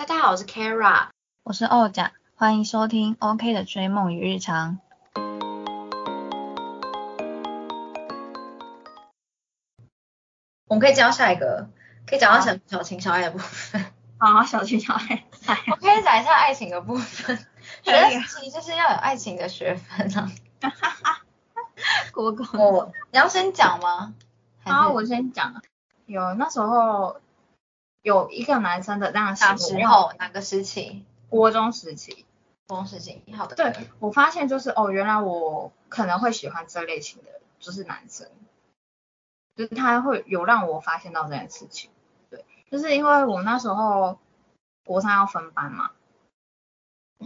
大家好，我是 Kara，我是欧甲，欢迎收听 OK 的追梦与日常。我们可以讲到下一个，可以讲到小小情小爱的部分。好，小情小爱，我可以讲一下爱情的部分。学习就是要有爱情的学分啊。国公，我你要先讲吗？好，我先讲。有那时候有一个男生的那样时候，哪个时期？国中时期。国中时期，好的。对，我发现就是哦，原来我可能会喜欢这类型的，就是男生。就是他会有让我发现到这件事情，对，就是因为我那时候国三要分班嘛，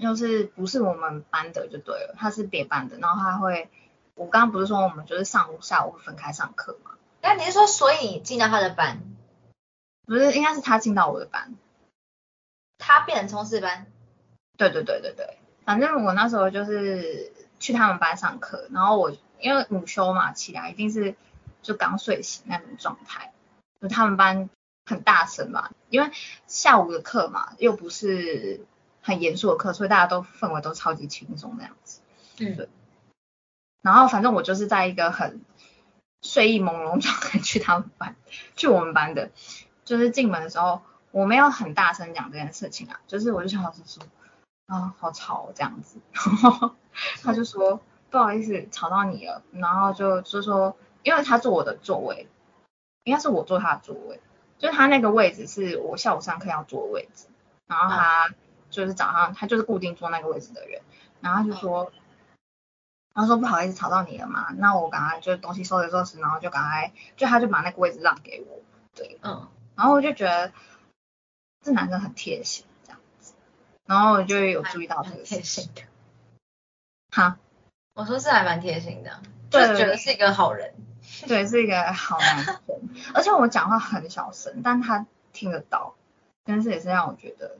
就是不是我们班的就对了，他是别班的，然后他会，我刚刚不是说我们就是上午下午分开上课嘛？那你是说所以你进到他的班？不是，应该是他进到我的班，他变成冲刺班？对对对对对，反正我那时候就是去他们班上课，然后我因为午休嘛，起来一定是。就刚睡醒那种状态，就他们班很大声嘛，因为下午的课嘛，又不是很严肃的课，所以大家都氛围都超级轻松那样子。嗯，对。然后反正我就是在一个很睡意朦胧状态去他们班，去我们班的，就是进门的时候，我没有很大声讲这件事情啊，就是我就想老师说啊好吵这样子，然后他就说不好意思吵到你了，然后就就说。因为他坐我的座位，应该是我坐他的座位，就是他那个位置是我下午上课要坐的位置，然后他就是早上他就是固定坐那个位置的人，然后就说，他说不好意思吵到你了嘛，那我赶快就东西收拾收拾，然后就赶快就他就把那个位置让给我，对，嗯，然后我就觉得这男生很贴心这样子，然后我就有注意到这个贴心的，好，我说是还蛮贴心的，就觉得是一个好人。对，是一个好男生，而且我讲话很小声，但他听得到，但是也是让我觉得，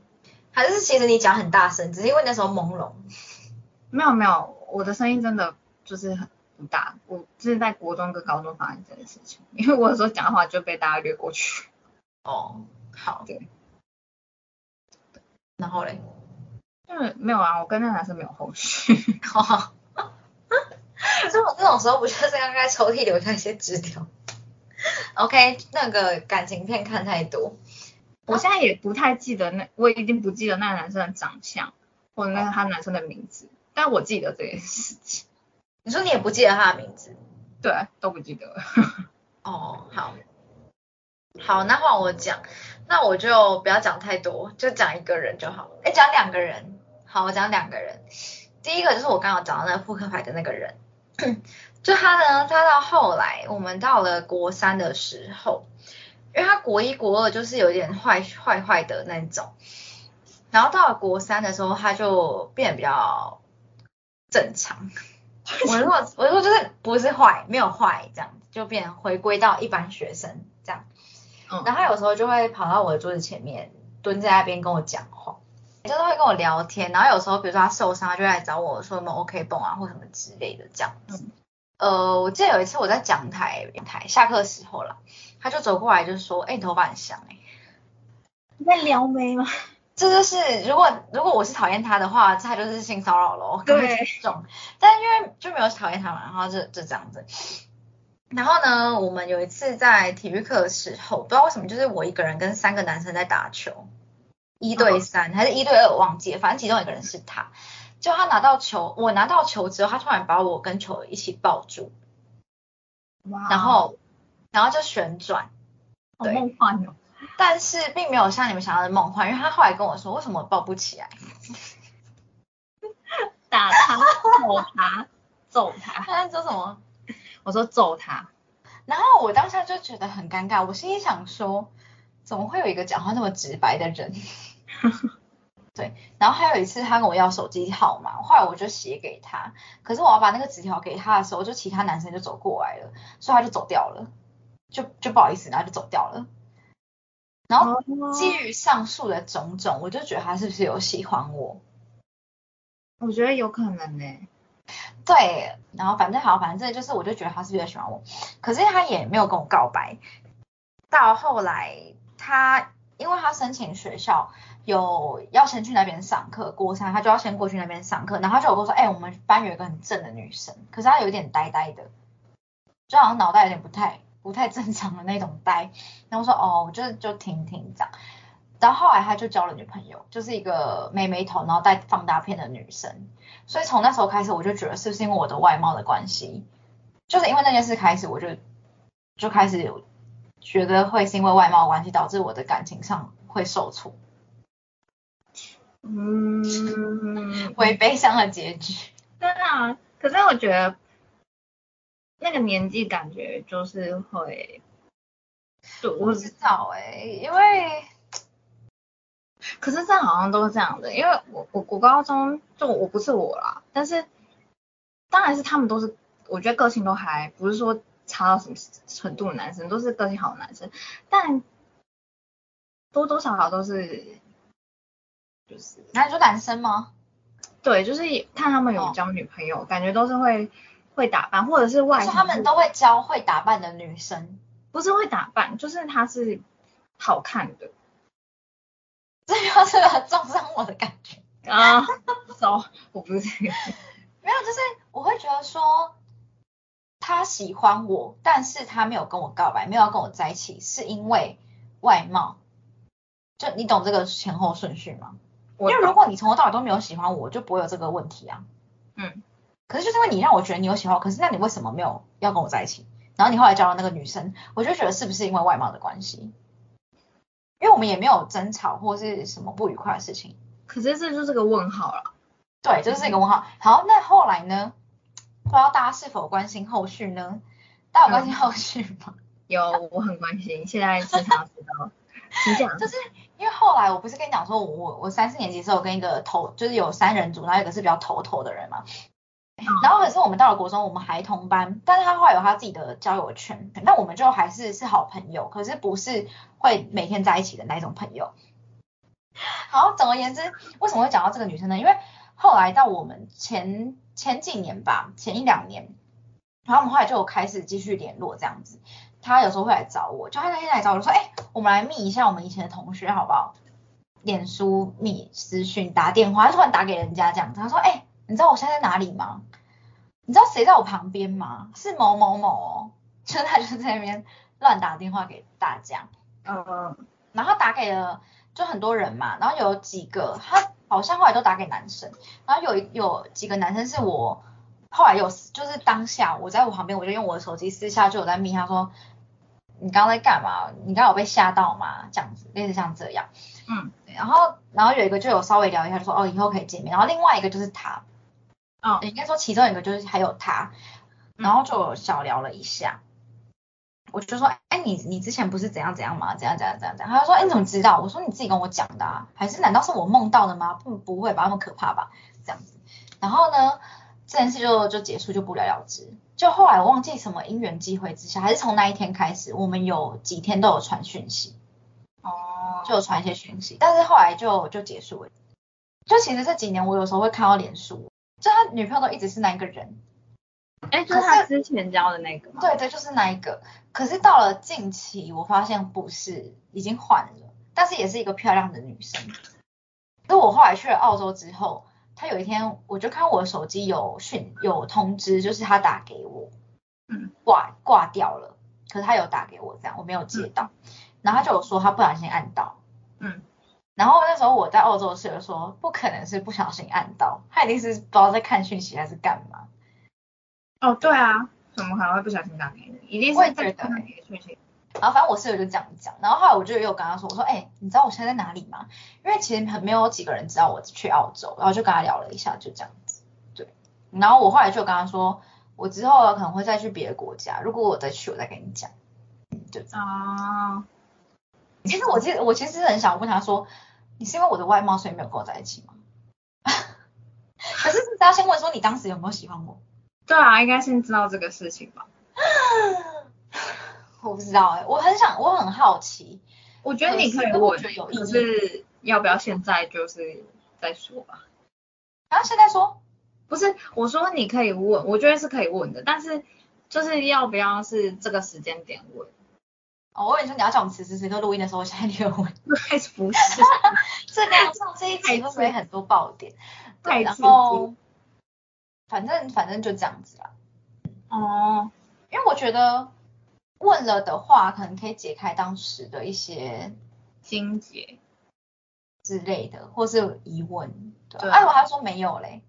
还是其实你讲很大声，只是因为那时候朦胧。没有没有，我的声音真的就是很不大，我是在国中跟高中发生这件事情，因为我有时候讲话就被大家略过去。哦，好，对。然后嘞？就是没有啊，我跟那男生没有后续。可是我这种时候不就是刚刚在抽屉留下一些纸条？OK，那个感情片看太多，我现在也不太记得那，我已经不记得那个男生的长相，或者那个他男生的名字，但我记得这件事情。你说你也不记得他的名字？对，都不记得。哦，好，好，那换我讲，那我就不要讲太多，就讲一个人就好。哎，讲两个人，好，我讲两个人。第一个就是我刚刚讲到那个扑克牌的那个人。就他呢，他到后来，我们到了国三的时候，因为他国一国二就是有点坏坏坏的那种，然后到了国三的时候，他就变得比较正常。我如果我说就是不是坏，没有坏这样子，就变回归到一般学生。嗯。然后他有时候就会跑到我的桌子前面，蹲在那边跟我讲话。就是会跟我聊天，然后有时候比如说他受伤，他就来找我说什么 OK 绷啊或什么之类的这样子。呃，我记得有一次我在讲台台下课时候啦，他就走过来就说：“哎，你头发很香哎。”你在撩妹吗？这就是如果如果我是讨厌他的话，他就是性骚扰喽。对。重，但因为就没有讨厌他嘛，然后就就这样子。然后呢，我们有一次在体育课的时候，不知道为什么就是我一个人跟三个男生在打球。一对三还是一对二，我忘记了，反正其中一个人是他。就他拿到球，我拿到球之后，他突然把我跟球一起抱住，哇！然后，然后就旋转，好梦幻哦。但是并没有像你们想要的梦幻，因为他后来跟我说，为什么抱不起来？打他，揍他，揍他。他在说什么？我说揍他。然后我当下就觉得很尴尬，我心里想说。怎么会有一个讲话那么直白的人？对，然后还有一次他跟我要手机号码，后来我就写给他，可是我要把那个纸条给他的时候，就其他男生就走过来了，所以他就走掉了，就就不好意思，然后就走掉了。然后基于上述的种种，我就觉得他是不是有喜欢我？我觉得有可能呢。对，然后反正好，反正就是我就觉得他是不是喜欢我，可是他也没有跟我告白。到后来。他因为他申请学校有要先去那边上课，国三他就要先过去那边上课，然后他就跟我说，哎、我们班有一个很正的女生，可是她有点呆呆的，就好像脑袋有点不太不太正常的那种呆。然后我说，哦，就就听听这样。然后后来他就交了女朋友，就是一个妹妹头，然后戴放大片的女生。所以从那时候开始，我就觉得是不是因为我的外貌的关系，就是因为那件事开始，我就就开始有觉得会是因为外貌的关系导致我的感情上会受挫，嗯，为悲伤的结局。对啊，可是我觉得那个年纪感觉就是会，我不知道哎、因为可是这好像都是这样的，因为我我我高中就我不是我啦，但是当然是他们都是，我觉得个性都还不是说差到什么程度的男生，都是个性好的男生，但多多少少都是就是那你说男生吗？对，就是看他们有哦。交女朋友，感觉都是会会打扮，或者是外他们都会教会打扮的女生，不是会打扮，就是他是好看的这就是很重伤我的感觉。啊，so, 我不是。没有，就是我会觉得说他喜欢我，但是他没有跟我告白，没有要跟我在一起，是因为外貌。就你懂这个前后顺序吗？我因为如果你从头到尾都没有喜欢我，就不会有这个问题啊。嗯，可是就是因为你让我觉得你有喜欢我，可是那你为什么没有要跟我在一起？然后你后来交了那个女生，我就觉得是不是因为外貌的关系？因为我们也没有争吵或是什么不愉快的事情。可是这就是个问号了。对，这是一个问号。好，那后来呢？不知道大家是否关心后续呢？大家有关心后续吗？有，我很关心，现在是想知道，请讲。就是因为后来我不是跟你讲说，我我我三四年级的时候跟一个头就是有三人组，然后有一个是比较头头的人嘛。然后可是我们到了国中，我们还同班，但是他后来有他自己的交友圈，那我们就还是是好朋友，可是不是会每天在一起的那种朋友。好，总而言之，为什么会讲到这个女生呢？因为后来到我们前前几年吧，前一两年，然后我们后来就有开始继续联络这样子。他有时候会来找我，就他那天来找我说，哎、我们来密一下我们以前的同学好不好？脸书密私讯打电话，他突然打给人家这样子，他说，哎、你知道我现在在哪里吗？你知道谁在我旁边吗？是某某某哦，就是他就是在那边乱打电话给大家，嗯，然后打给了就很多人嘛，然后有几个他好像后来都打给男生，然后有一有几个男生是我后来有就是当下我在我旁边，我就用我的手机私下就有在密他说你刚刚在干嘛？你刚刚有被吓到吗？这样子类似像这样，嗯，然后然后有一个就有稍微聊一下，就说哦以后可以见面，然后另外一个就是他，哦应该说其中一个就是还有他，然后就小聊了一下。我就说，哎，你你之前不是怎样怎样吗？怎样怎样怎样怎样？他就说，哎，你怎么知道？我说你自己跟我讲的啊，还是难道是我梦到的吗？不不会吧，那么可怕吧？这样子。然后呢，这件事就就结束，就不了了之。就后来我忘记什么因缘机会之下，还是从那一天开始，我们有几天都有传讯息，哦，就有传一些讯息，但是后来就就结束了。就其实这几年，我有时候会看到脸书，就他女朋友都一直是那一个人，哎，就是他之前交的那个吗？对对，就是那一个。可是到了近期，我发现不是，已经换了，但是也是一个漂亮的女生。就我后来去了澳洲之后，他有一天我就看我的手机有讯有通知，就是他打给我，嗯，挂挂掉了，可是他有打给我，这样我没有接到，然后他就有说他不小心按到，嗯，然后那时候我在澳洲的室友说不可能是不小心按到，他一定是不知道在看讯息还是干嘛。哦，对啊，怎么可能会不小心打给你？一定我也觉得是在看你的讯息。然后反正我室友就这样讲，然后后来我就又跟他说，我说，哎、你知道我现在在哪里吗？因为其实很没有几个人知道我去澳洲，然后就跟他聊了一下，就这样子，对。然后我后来就跟他说，我之后可能会再去别的国家，如果我再去，我再跟你讲。嗯，就这样。啊，其实我其实我其实很想问他说，你是因为我的外貌所以没有跟我在一起吗？可是大家先问说你当时有没有喜欢我？对啊，应该先知道这个事情吧。我不知道哎、我很想，我很好奇。我觉得你可以问，可觉得有意义是要不要现在就是再说吧？然后现在说，不是，我说你可以问，我觉得是可以问的，但是就是要不要是这个时间点问？哦，我跟你说你要叫我们此时此刻录音的时候，我现在就问，还 是不是？这个 上这一集会不会很多爆点？对，然后反正反正就这样子啦。哦，因为我觉得问了的话，可能可以解开当时的一些心结。之类的，或是疑问。对哎，我还说没有嘞，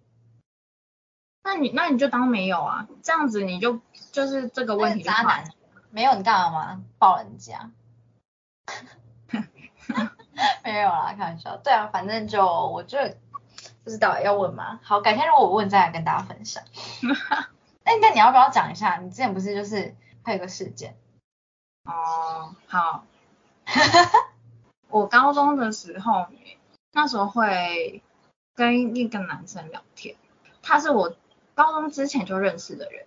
那你那你就当没有啊，这样子你就就是这个问题就渣男没有，你干嘛吗？抱人家？没有啦，开玩笑。对啊，反正就我觉得不知道要问吗？好，改天如果我问再来跟大家分享。那 那你要不要讲一下？你之前不是就是还有个事件？哦，好。我高中的时候，那时候会跟一个男生聊天，他是我高中之前就认识的人，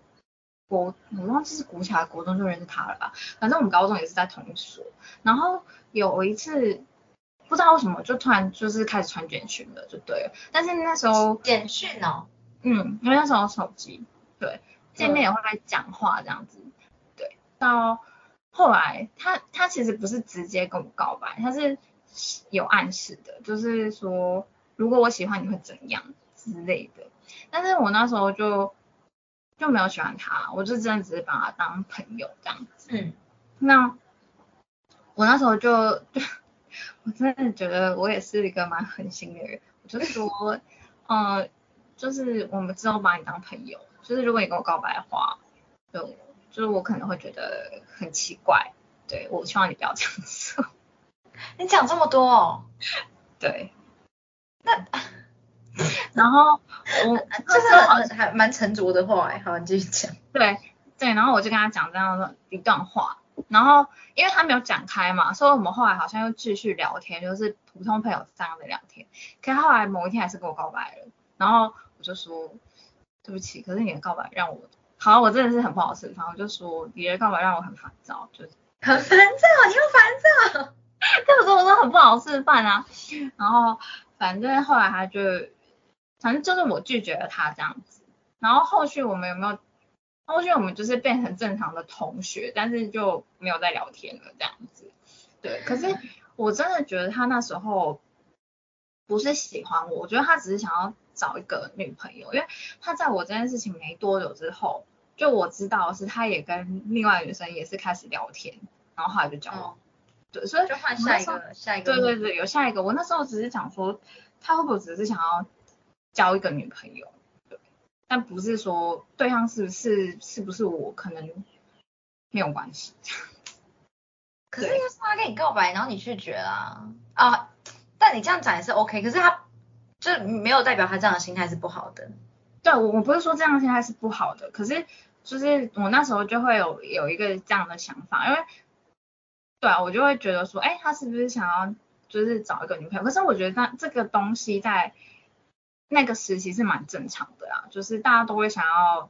国我忘记是国小国中就认识他了吧，反正我们高中也是在同一所。然后有一次不知道为什么就突然就是开始传简讯了，就对了。但是那时候简讯哦，嗯，因为那时候手机，对，见面也会来讲话这样子，对，到后来他他其实不是直接跟我告白，他是有暗示的，就是说如果我喜欢你会怎样之类的，但是我那时候就就没有喜欢他，我就真的只是把他当朋友这样子，嗯，那我那时候就就我真的觉得我也是一个蛮狠心的人，我就说，呃，就是我们之后把你当朋友，就是如果你跟我告白的话，就就是我可能会觉得很奇怪，对我希望你不要这样做，你讲这么多哦，对，那然后我就是很还蛮沉着的话哎，好，你继续讲。对对，然后我就跟他讲这样的一段话，然后因为他没有讲开嘛，所以我们后来好像又继续聊天，就是普通朋友这样的聊天。可是后来某一天还是跟我告白了，然后我就说对不起，可是你的告白让我，好，我真的是很不好示范，我就说你的告白让我很烦躁，就是很烦躁，你又烦躁。这个时候我说很不好示范啊。然后反正后来他就，反正就是我拒绝了他这样子。然后后续我们有没有？后续我们就是变成正常的同学，但是就没有再聊天了这样子。对，可是我真的觉得他那时候不是喜欢我，我觉得他只是想要找一个女朋友，因为他在我这件事情没多久之后，就我知道是他也跟另外女生也是开始聊天，然后后来就交往。对，所以就换下一个，下一个。对对对，有下一个。我那时候只是想说，他会不会只是想要交一个女朋友？对，但不是说对象是不是是不是我，可能没有关系。可是因为是他跟你告白，然后你拒绝啦啊，但你这样讲也是 OK。可是他就没有代表他这样的心态是不好的。对，我我不是说这样的心态是不好的，可是就是我那时候就会有有一个这样的想法，因为。对啊，我就会觉得说，哎，他是不是想要就是找一个女朋友？可是我觉得那这个东西在那个时期是蛮正常的啦，就是大家都会想要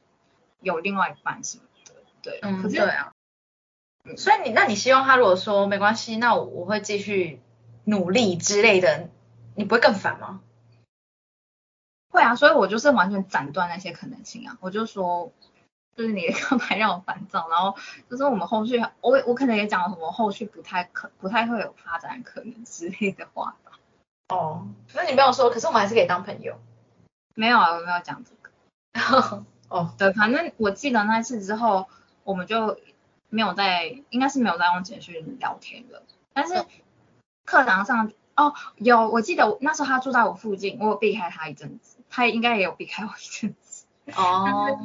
有另外一半什么的，对。嗯，可是对啊。所以你那你希望他如果说没关系，那我我会继续努力之类的，你不会更烦吗？会啊，所以我就是完全斩断那些可能性啊，我就说。就是你的告白让我烦躁，然后就是我们后续，我我可能也讲了什么后续不太可不太会有发展可能之类的话吧。哦，那你没有说，可是我们还是可以当朋友。没有啊，我没有讲这个。哦，对，反正我记得那次之后，我们就没有在，应该是没有在用简讯聊天了。但是课堂上，哦，有，我记得那时候他住在我附近，我有避开他一阵子，他应该也有避开我一阵子。哦。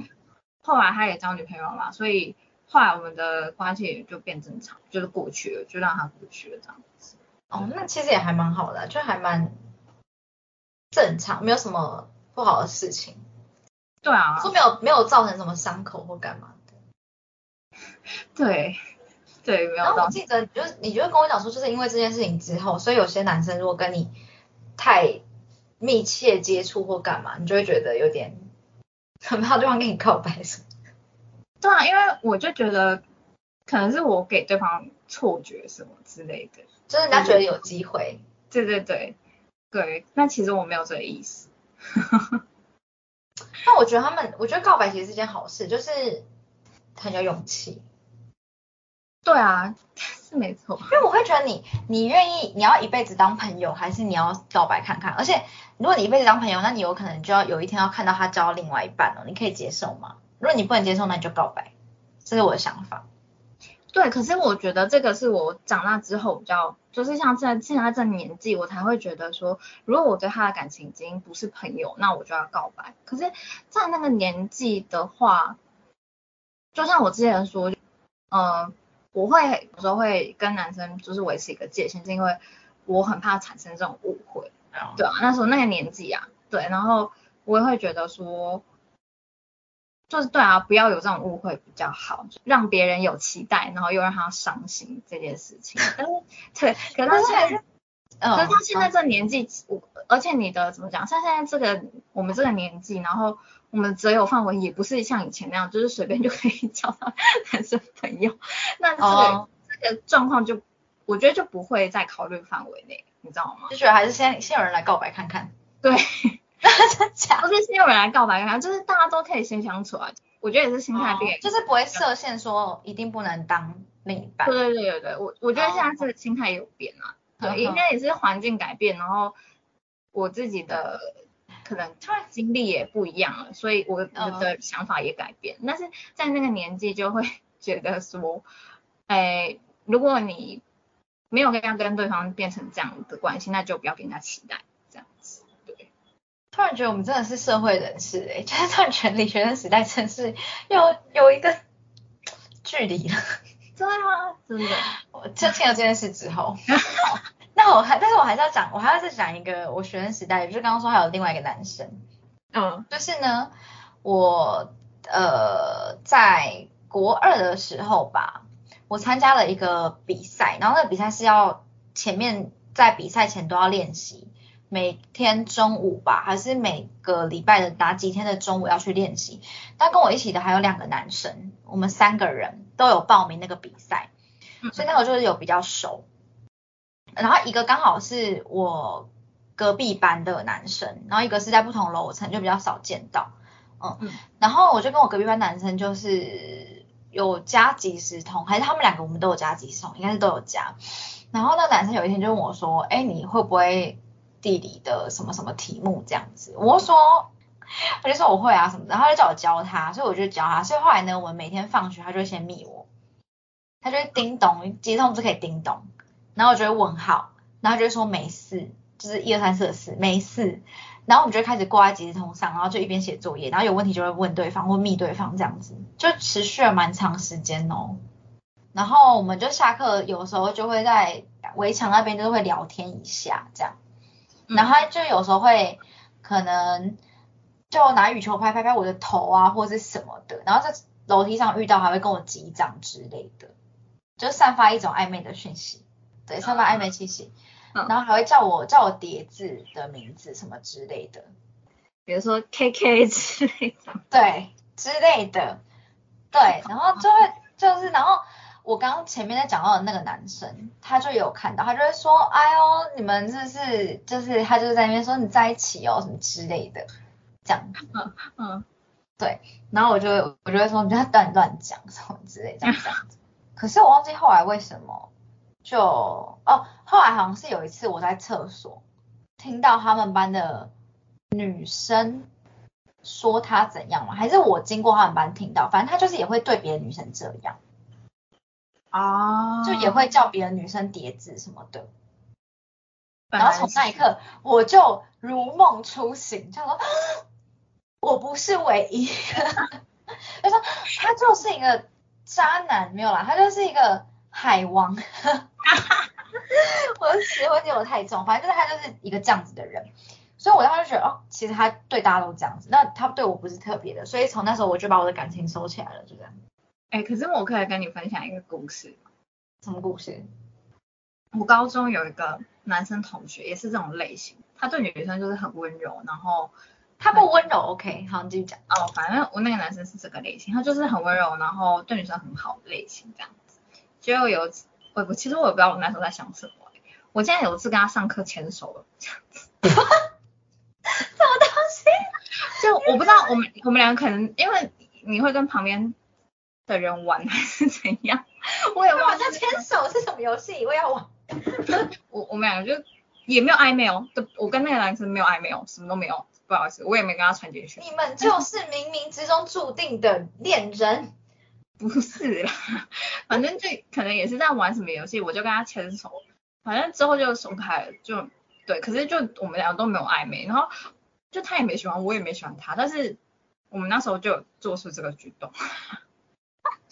后来他也交女朋友了，所以后来我们的关系也就变正常，就是过去了，就让他过去了这样子。哦，那其实也还蛮好的，就还蛮正常，没有什么不好的事情。对啊，说没有没有造成什么伤口或干嘛的。对对，没有。然后我记得，就你就跟我讲说，就是因为这件事情之后，所以有些男生如果跟你太密切接触或干嘛，你就会觉得有点。很怕对方跟你告白什么？对啊，因为我就觉得可能是我给对方错觉什么之类的，就是人家觉得有机会。对对对对，那其实我没有这个意思。那我觉得他们，我觉得告白其实是件好事，就是很有勇气。对啊，是没错。因为我会觉得你，你愿意，你要一辈子当朋友，还是你要告白看看？而且如果你一辈子当朋友，那你有可能就要有一天要看到他交另外一半哦，你可以接受吗？如果你不能接受，那你就告白，这是我的想法。对，可是我觉得这个是我长大之后比较，就是像在现在这年纪，我才会觉得说，如果我对他的感情已经不是朋友，那我就要告白。可是，在那个年纪的话，就像我之前说，嗯，我会有时候会跟男生就是维持一个界限，是因为我很怕产生这种误会。对啊，那时候那个年纪啊，对，然后我也会觉得说。就是对啊，不要有这种误会比较好，让别人有期待，然后又让他伤心这件事情。但是对，可是现在，可是他现在这年纪，我而且你的怎么讲？像现在这个我们这个年纪，然后我们择友范围也不是像以前那样，就是随便就可以 交到男生朋友。那这个这个状况就，我觉得就不会在考虑范围内，你知道吗？就觉得还是先先有人来告白看看。对。真假？不是先有人来告白，然后就是大家都可以先相处啊。我觉得也是心态变，就是不会设限说一定不能当另一半。对对对对对，我我觉得现在这个心态有变啊。对，应该也是环境改变，然后我自己的可能经历也不一样了，所以我的想法也改变。但是在那个年纪就会觉得说，哎，如果你没有跟要跟对方变成这样的关系，那就不要跟他期待。突然觉得我们真的是社会人士哎，就是突然权力学生时代真是有有一个距离了。真的吗？真的。我就听了这件事之后，那我还，但是我还是要讲，我还要再讲一个我学生时代，就是刚刚说还有另外一个男生，嗯，就是呢，我呃在国二的时候吧，我参加了一个比赛，然后那个比赛是要前面在比赛前都要练习。每天中午吧，还是每个礼拜的哪几天的中午要去练习。但跟我一起的还有两个男生，我们三个人都有报名那个比赛，所以那个就是有比较熟。然后一个刚好是我隔壁班的男生，然后一个是在不同楼层，就比较少见到。嗯，然后我就跟我隔壁班男生就是有加即时通，还是他们两个我们都有加即时通，应该是都有加。然后那男生有一天就问我说：“哎，你会不会？”地理的什么什么题目这样子，我说，他就说我会啊什么的，他就叫我教他，所以我就教他。所以后来呢，我们每天放学，他就先密我，他就会叮咚，接通不是可以叮咚，然后我就会问号，然后就会说没事，就是一二三四的四没事，然后我们就开始挂在即时通上，然后就一边写作业，然后有问题就会问对方或密对方这样子，就持续了蛮长时间哦。然后我们就下课有时候就会在围墙那边就会聊天一下这样。然后就有时候会可能就拿羽球拍拍拍我的头啊，或者是什么的。然后在楼梯上遇到，还会跟我击掌之类的，就散发一种暧昧的讯息，对，散发暧昧气息。然后还会叫我叫我叠字的名字什么之类的，比如说 K K 之类的，对之类的，对，然后就会就是然后。我刚刚前面在讲到的那个男生，他就有看到，他就会说，哎呦，你们这是就是他就是在那边说你在一起哦什么之类的，这样，嗯嗯，对，然后我就我就会说，你不要乱乱讲什么之类这样这样子。可是我忘记后来为什么就哦，后来好像是有一次我在厕所听到他们班的女生说他怎样嘛，还是我经过他们班听到，反正他就是也会对别的女生这样。啊，就也会叫别的女生叠字什么的，然后从那一刻我就如梦初醒，就说 我不是唯一，他说他就是一个渣男，没有啦，他就是一个海王，我的词汇有点太重，反正就是他就是一个这样子的人，所以我当时就觉得哦，其实他对大家都这样子，那他对我不是特别的，所以从那时候我就把我的感情收起来了，就这样。哎，可是我可以跟你分享一个故事。什么故事？我高中有一个男生同学，也是这种类型。他对女生就是很温柔，然后他不温柔。OK，好，你继续讲。哦，反正我那个男生是这个类型，他就是很温柔，然后对女生很好的类型这样子。结果有我我其实我也不知道我那时候在想什么。我竟然有一次跟他上课牵手了，这样子。什么东西？就我不知道，我们我们两个可能因为你会跟旁边。的人玩还是怎样？我也忘记牵手是什么游戏？我要玩。我我们两个就也没有暧昧哦，都我跟那个男生没有暧昧哦，什么都没有，不好意思，我也没跟他传简讯。你们就是冥冥之中注定的恋人。不是啦，反正就可能也是在玩什么游戏，我就跟他牵手，反正之后就松开了，就对，可是就我们两个都没有暧昧，然后就他也没喜欢我，也没喜欢他，但是我们那时候就做出这个举动。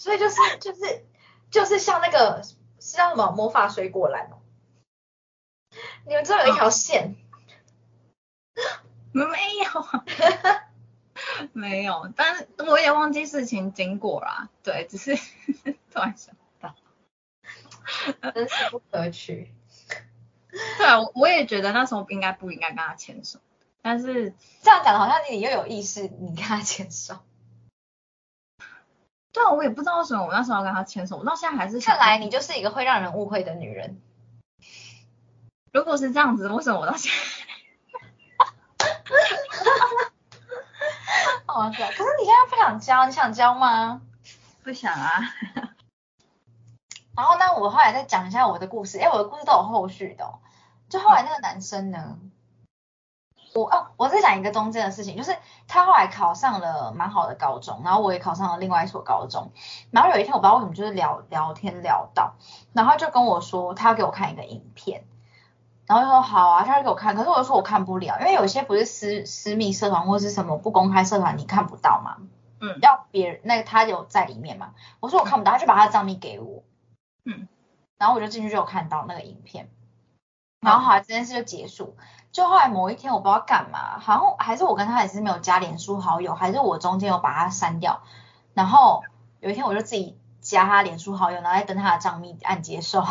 所以就是就是就是像那个是叫什么魔法水果篮哦，你们这有一条线，没有啊，没有，但是我也忘记事情经过啦。对，只是 突然想到，真是不可取。对啊，我我也觉得那时候应该不应该跟他牵手，但是这样讲的好像你又有意识，你跟他牵手。对啊，我也不知道为什么我那时候要跟他牵手，我到现在还是想看来你就是一个会让人误会的女人。如果是这样子，为什么我到现在？好可爱。可是你现在不想交，你想交吗？不想啊？然后呢，我后来再讲一下我的故事。哎，我的故事都有后续的、哦。就后来那个男生呢，我哦，我在讲一个中间的事情，就是他后来考上了蛮好的高中，然后我也考上了另外一所高中。然后有一天我不知道为什么就是聊聊天聊到，然后他就跟我说他要给我看一个影片，然后就说好啊，他就给我看，可是我就说我看不了，因为有些不是私私密社团或是什么不公开社团你看不到嘛，嗯要别人那个他有在里面嘛，我说我看不到，他就把他的账密给我。嗯，然后我就进去就有看到那个影片，然后后来这件事就结束。就后来某一天我不知道干嘛，好像还是我跟他也是没有加脸书好友，还是我中间有把他删掉。然后有一天我就自己加他脸书好友，然后再登他的账密按接受，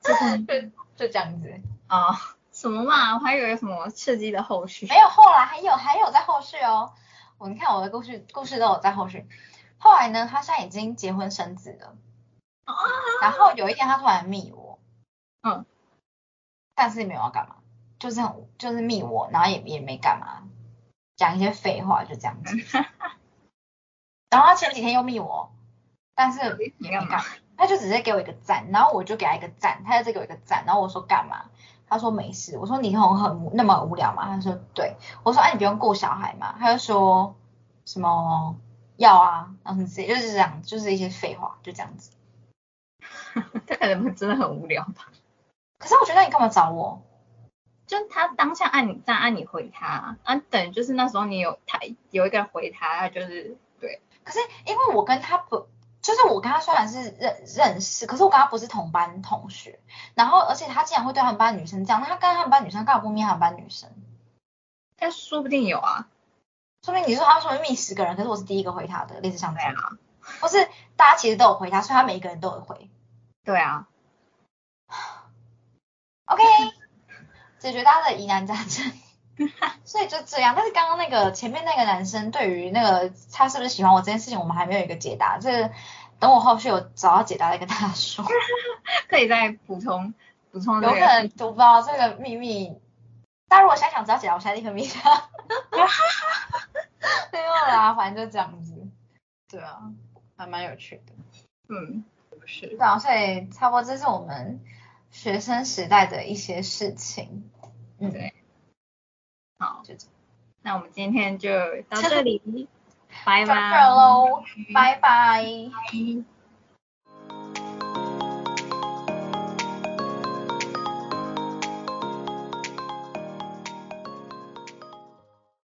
这个 就就这样子。啊、什么嘛？我还以为什么刺激的后续。没有，后来还有还有在后续哦。我你看我的故事故事都有在后续。后来呢，他现在已经结婚生子了。然后有一天他突然密我，嗯，但是没有要干嘛，就是很就是密我，然后也也没干嘛，讲一些废话就这样子。然后他前几天又密我，但是也没干嘛，他就直接给我一个赞，然后我就给他一个赞，他就再给我一个赞，然后我说干嘛？他说没事，我说你很很那么无聊吗？他说对，我说哎、你不用顾小孩嘛？他就说什么要啊，然后什么之类，就是这样，就是一些废话，就这样子。他可能真的很无聊吧？可是我觉得你干嘛找我？就他当下按你赞，按你回他，啊，等于就是那时候你有他有一个人回他，他就是对，可是因为我跟他不，就是我跟他虽然是认认识，可是我跟他不是同班同学。然后而且他竟然会对他们班女生这样，那他跟他们班女生干嘛不密他们班女生？但说不定有啊。说明你说他说密十个人，可是我是第一个回他的，类似像这样，对啊，或是大家其实都有回他，所以他每一个人都有回。对啊，OK，解决大家的疑难杂症。所以就这样，但是刚刚那个前面那个男生对于那个他是不是喜欢我这件事情，我们还没有一个解答。这个等我后续有找到解答再跟大家说。可以再补充补充这有可。能读不到这个秘密，大家如果现在想知道解答，我现在立刻密他。没有啦，反正就这样子。对啊，还蛮有趣的。嗯，不是对啊，所以差不多这是我们学生时代的一些事情。嗯，对好，就这样。那我们今天就到 这里，拜拜喽，拜拜。拜